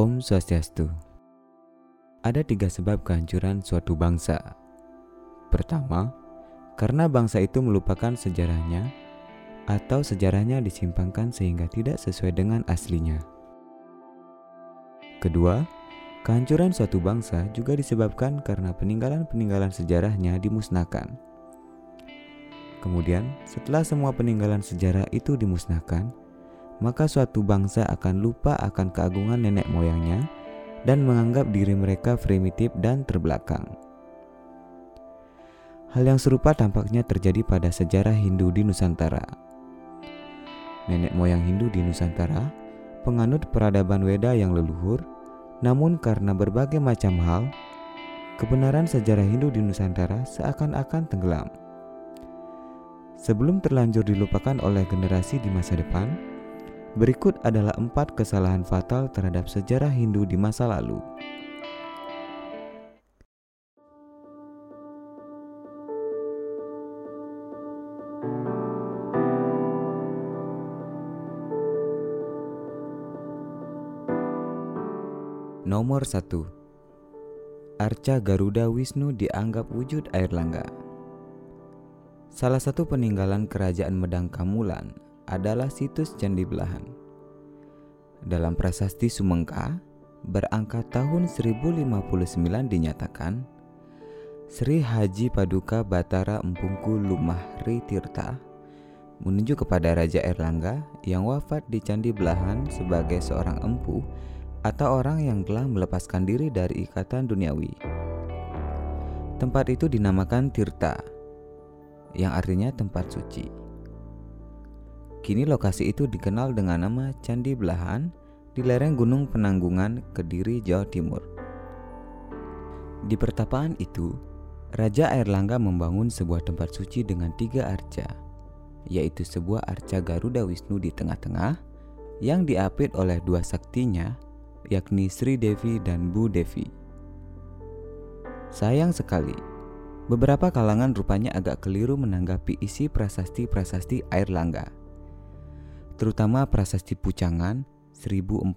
Om Swastiastu. Ada tiga sebab kehancuran suatu bangsa. Pertama, karena bangsa itu melupakan sejarahnya atau sejarahnya disimpangkan sehingga tidak sesuai dengan aslinya. Kedua, kehancuran suatu bangsa juga disebabkan karena peninggalan-peninggalan sejarahnya dimusnahkan. Kemudian, setelah semua peninggalan sejarah itu dimusnahkan, maka suatu bangsa akan lupa akan keagungan nenek moyangnya dan menganggap diri mereka primitif dan terbelakang. Hal yang serupa tampaknya terjadi pada sejarah Hindu di Nusantara. Nenek moyang Hindu di Nusantara penganut peradaban Weda yang leluhur, namun karena berbagai macam hal, kebenaran sejarah Hindu di Nusantara seakan-akan tenggelam. Sebelum terlanjur dilupakan oleh generasi di masa depan, Berikut adalah empat kesalahan fatal terhadap sejarah Hindu di masa lalu. Nomor 1 Arca Garuda Wisnu dianggap wujud air langga. Salah satu peninggalan kerajaan Medang Kamulan adalah situs Candi Belahan. Dalam prasasti Sumengka, berangka tahun 1059 dinyatakan, Sri Haji Paduka Batara Empungku Lumahri Tirta menunjuk kepada Raja Erlangga yang wafat di Candi Belahan sebagai seorang empu atau orang yang telah melepaskan diri dari ikatan duniawi. Tempat itu dinamakan Tirta, yang artinya tempat suci. Kini lokasi itu dikenal dengan nama Candi Belahan di lereng Gunung Penanggungan, Kediri, Jawa Timur. Di pertapaan itu, Raja Airlangga membangun sebuah tempat suci dengan tiga arca, yaitu sebuah arca Garuda Wisnu di tengah-tengah yang diapit oleh dua saktinya, yakni Sri Devi dan Bu Devi. Sayang sekali, beberapa kalangan rupanya agak keliru menanggapi isi prasasti-prasasti Airlangga terutama prasasti Pucangan 1041.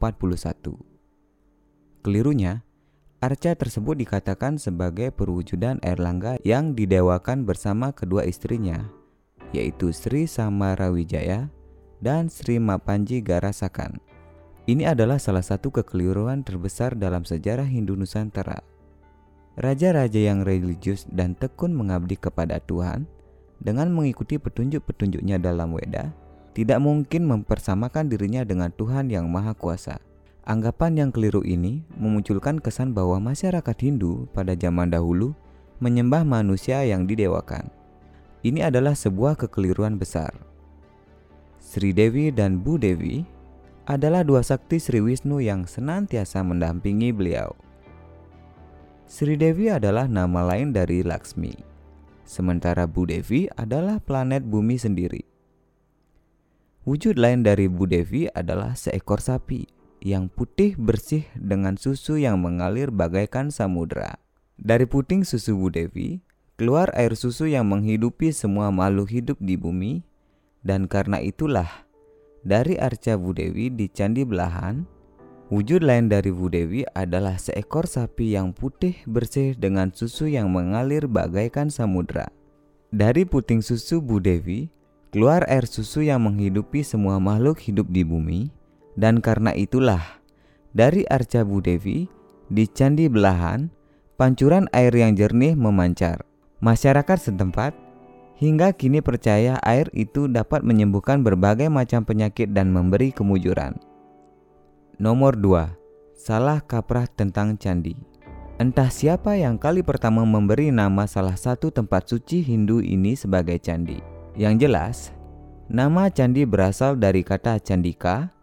Kelirunya, arca tersebut dikatakan sebagai perwujudan Erlangga yang didewakan bersama kedua istrinya, yaitu Sri Samarawijaya dan Sri Mapanji Garasakan. Ini adalah salah satu kekeliruan terbesar dalam sejarah Hindu Nusantara. Raja-raja yang religius dan tekun mengabdi kepada Tuhan dengan mengikuti petunjuk-petunjuknya dalam Weda tidak mungkin mempersamakan dirinya dengan Tuhan yang Maha Kuasa. Anggapan yang keliru ini memunculkan kesan bahwa masyarakat Hindu pada zaman dahulu menyembah manusia yang didewakan. Ini adalah sebuah kekeliruan besar. Sri Devi dan Bu Devi adalah dua sakti Sri Wisnu yang senantiasa mendampingi beliau. Sri Devi adalah nama lain dari Laksmi, sementara Bu Devi adalah planet bumi sendiri. Wujud lain dari Bu Devi adalah seekor sapi yang putih bersih dengan susu yang mengalir bagaikan samudera. Dari puting susu Bu Devi, keluar air susu yang menghidupi semua makhluk hidup di bumi, dan karena itulah dari arca Bu Devi di Candi Belahan, wujud lain dari Bu Devi adalah seekor sapi yang putih bersih dengan susu yang mengalir bagaikan samudera. Dari puting susu Bu Devi, keluar air susu yang menghidupi semua makhluk hidup di bumi, dan karena itulah dari arca Budevi di Candi Belahan, pancuran air yang jernih memancar. Masyarakat setempat hingga kini percaya air itu dapat menyembuhkan berbagai macam penyakit dan memberi kemujuran. Nomor 2. Salah kaprah tentang candi. Entah siapa yang kali pertama memberi nama salah satu tempat suci Hindu ini sebagai candi. Yang jelas, nama candi berasal dari kata candika,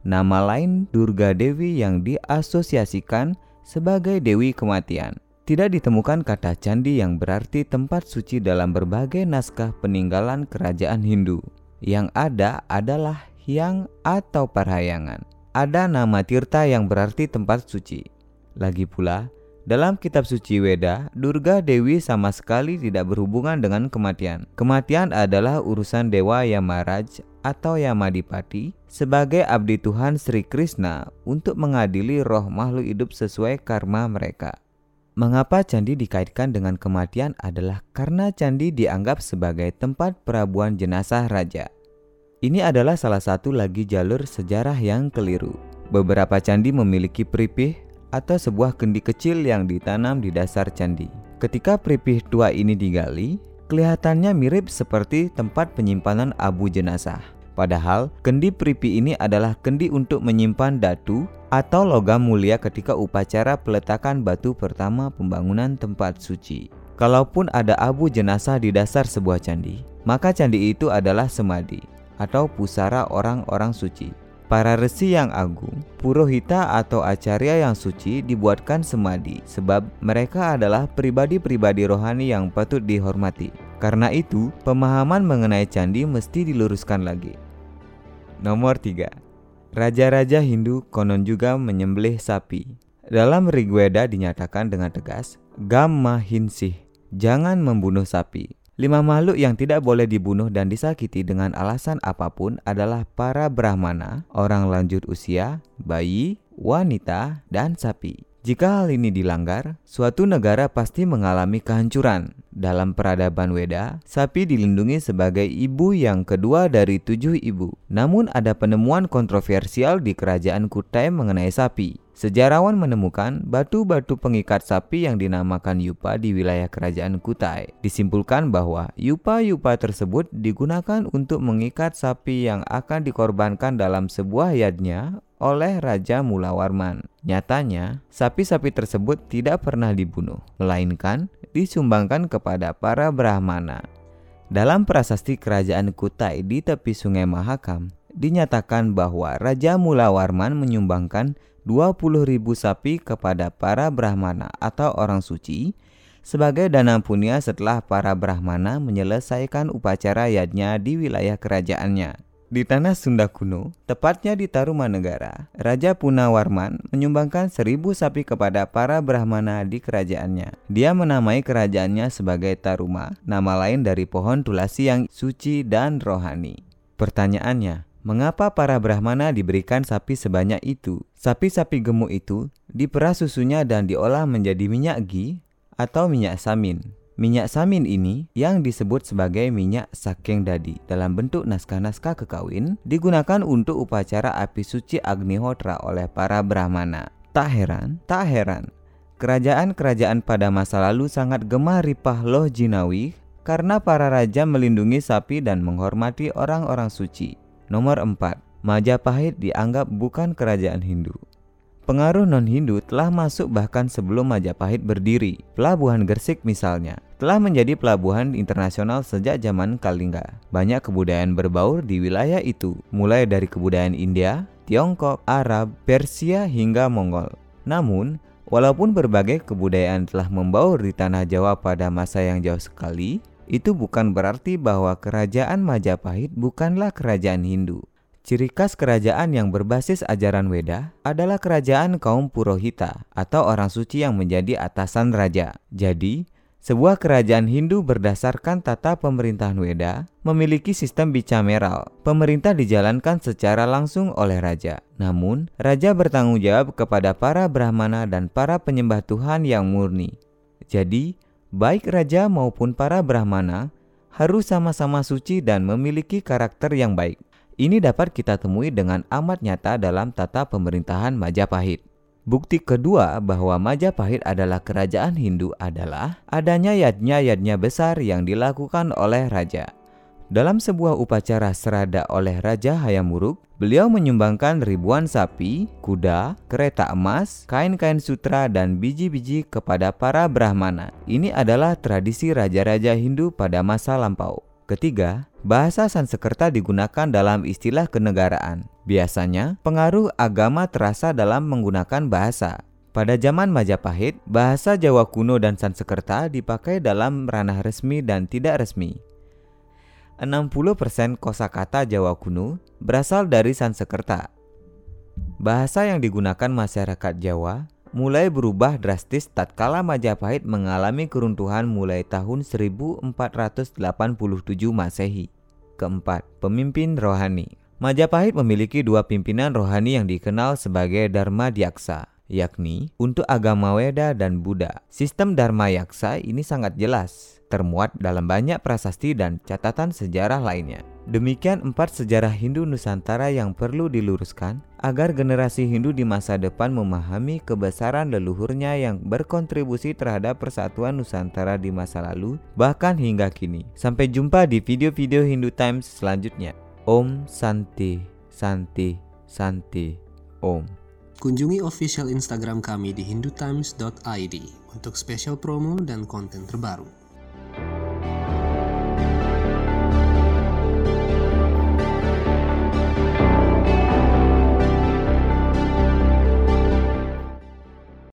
nama lain Durga Dewi yang diasosiasikan sebagai Dewi Kematian. Tidak ditemukan kata candi yang berarti tempat suci dalam berbagai naskah peninggalan kerajaan Hindu. Yang ada adalah hyang atau parhayangan. Ada nama Tirta yang berarti tempat suci. Lagi pula, Dalam kitab suci Weda, Durga Dewi sama sekali tidak berhubungan dengan kematian. Kematian adalah urusan Dewa Yamaraj atau Yamadipati sebagai abdi Tuhan Sri Krishna untuk mengadili roh makhluk hidup sesuai karma mereka. Mengapa candi dikaitkan dengan kematian adalah karena candi dianggap sebagai tempat perabuan jenazah raja. Ini adalah salah satu lagi jalur sejarah yang keliru. Beberapa candi memiliki peripih atau sebuah kendi kecil yang ditanam di dasar candi. Ketika peripih tua ini digali, kelihatannya mirip seperti tempat penyimpanan abu jenazah. Padahal, kendi peripih ini adalah kendi untuk menyimpan datu atau logam mulia ketika upacara peletakan batu pertama pembangunan tempat suci. Kalaupun ada abu jenazah di dasar sebuah candi, maka candi itu adalah semadi atau pusara orang-orang suci. Para resi yang agung, purohita atau acarya yang suci dibuatkan semadi sebab mereka adalah pribadi-pribadi rohani yang patut dihormati. Karena itu, pemahaman mengenai candi mesti diluruskan lagi. Nomor 3. Raja-raja Hindu konon juga menyembelih sapi. Dalam Rigweda dinyatakan dengan tegas, Gamma hinsih, jangan membunuh sapi. Lima makhluk yang tidak boleh dibunuh dan disakiti dengan alasan apa pun adalah para Brahmana, orang lanjut usia, bayi, wanita, dan sapi. Jika hal ini dilanggar, suatu negara pasti mengalami kehancuran. Dalam peradaban Weda, sapi dilindungi sebagai ibu yang kedua dari tujuh ibu. Namun ada penemuan kontroversial di kerajaan Kutai mengenai sapi. Sejarawan menemukan batu-batu pengikat sapi yang dinamakan yupa di wilayah kerajaan Kutai. Disimpulkan bahwa yupa-yupa tersebut digunakan untuk mengikat sapi yang akan dikorbankan dalam sebuah yadnya oleh Raja Mulawarman. Nyatanya, sapi-sapi tersebut tidak pernah dibunuh, melainkan disumbangkan kepada para Brahmana. Dalam prasasti kerajaan Kutai di tepi sungai Mahakam, dinyatakan bahwa Raja Mulawarman menyumbangkan 20.000 sapi kepada para Brahmana atau orang suci sebagai dana punya setelah para Brahmana menyelesaikan upacara yadnya di wilayah kerajaannya. Di tanah Sunda kuno, tepatnya di Tarumanegara, Raja Punawarman menyumbangkan seribu sapi kepada para Brahmana di kerajaannya. Dia menamai kerajaannya sebagai Taruma, nama lain dari pohon tulasi yang suci dan rohani. Pertanyaannya, Mengapa para Brahmana diberikan sapi sebanyak itu? Sapi-sapi gemuk itu diperah susunya dan diolah menjadi minyak ghee atau minyak samin. Minyak samin ini yang disebut sebagai minyak saking dadi dalam bentuk naskah-naskah kekawin digunakan untuk upacara api suci Agnihotra oleh para Brahmana. Tak heran, tak heran. Kerajaan-kerajaan pada masa lalu sangat gemar ripah loh jinawi karena para raja melindungi sapi dan menghormati orang-orang suci. Nomor 4. Majapahit dianggap bukan kerajaan Hindu. Pengaruh non-Hindu telah masuk bahkan sebelum Majapahit berdiri. Pelabuhan Gersik misalnya telah menjadi pelabuhan internasional sejak zaman Kalingga. Banyak kebudayaan berbaur di wilayah itu, mulai dari kebudayaan India, Tiongkok, Arab, Persia hingga Mongol. Namun, walaupun berbagai kebudayaan telah membaur di tanah Jawa pada masa yang jauh sekali, itu bukan berarti bahwa kerajaan Majapahit bukanlah kerajaan Hindu. Ciri khas kerajaan yang berbasis ajaran Weda adalah kerajaan kaum Purohita atau orang suci yang menjadi atasan raja. Jadi, sebuah kerajaan Hindu berdasarkan tata pemerintahan Weda memiliki sistem bicameral. Pemerintah dijalankan secara langsung oleh raja. Namun, raja bertanggung jawab kepada para brahmana dan para penyembah Tuhan yang murni. Jadi, baik raja maupun para brahmana harus sama-sama suci dan memiliki karakter yang baik. Ini dapat kita temui dengan amat nyata dalam tata pemerintahan Majapahit. Bukti kedua bahwa Majapahit adalah kerajaan Hindu adalah adanya yadnya-yadnya besar yang dilakukan oleh raja. Dalam sebuah upacara serada oleh Raja Hayamuruk, beliau menyumbangkan ribuan sapi, kuda, kereta emas, kain-kain sutra, dan biji-biji kepada para Brahmana. Ini adalah tradisi raja-raja Hindu pada masa lampau. Ketiga, bahasa Sanskerta digunakan dalam istilah kenegaraan. Biasanya, pengaruh agama terasa dalam menggunakan bahasa. Pada zaman Majapahit, bahasa Jawa kuno dan Sanskerta dipakai dalam ranah resmi dan tidak resmi. 60% kosakata Jawa kuno berasal dari Sanskerta. Bahasa yang digunakan masyarakat Jawa mulai berubah drastis tatkala Majapahit mengalami keruntuhan mulai tahun 1487 Masehi. Keempat, pemimpin rohani. Majapahit memiliki dua pimpinan rohani yang dikenal sebagai Dharma Diaksa, yakni untuk agama Weda dan Buddha. Sistem Dharma Yaksa ini sangat jelas, termuat dalam banyak prasasti dan catatan sejarah lainnya. Demikian empat sejarah Hindu Nusantara yang perlu diluruskan agar generasi Hindu di masa depan memahami kebesaran leluhurnya yang berkontribusi terhadap persatuan Nusantara di masa lalu bahkan hingga kini. Sampai jumpa di video-video Hindu Times selanjutnya. Om Santi Santi Santi Om. Kunjungi official Instagram kami di hindutimes.id untuk spesial promo dan konten terbaru.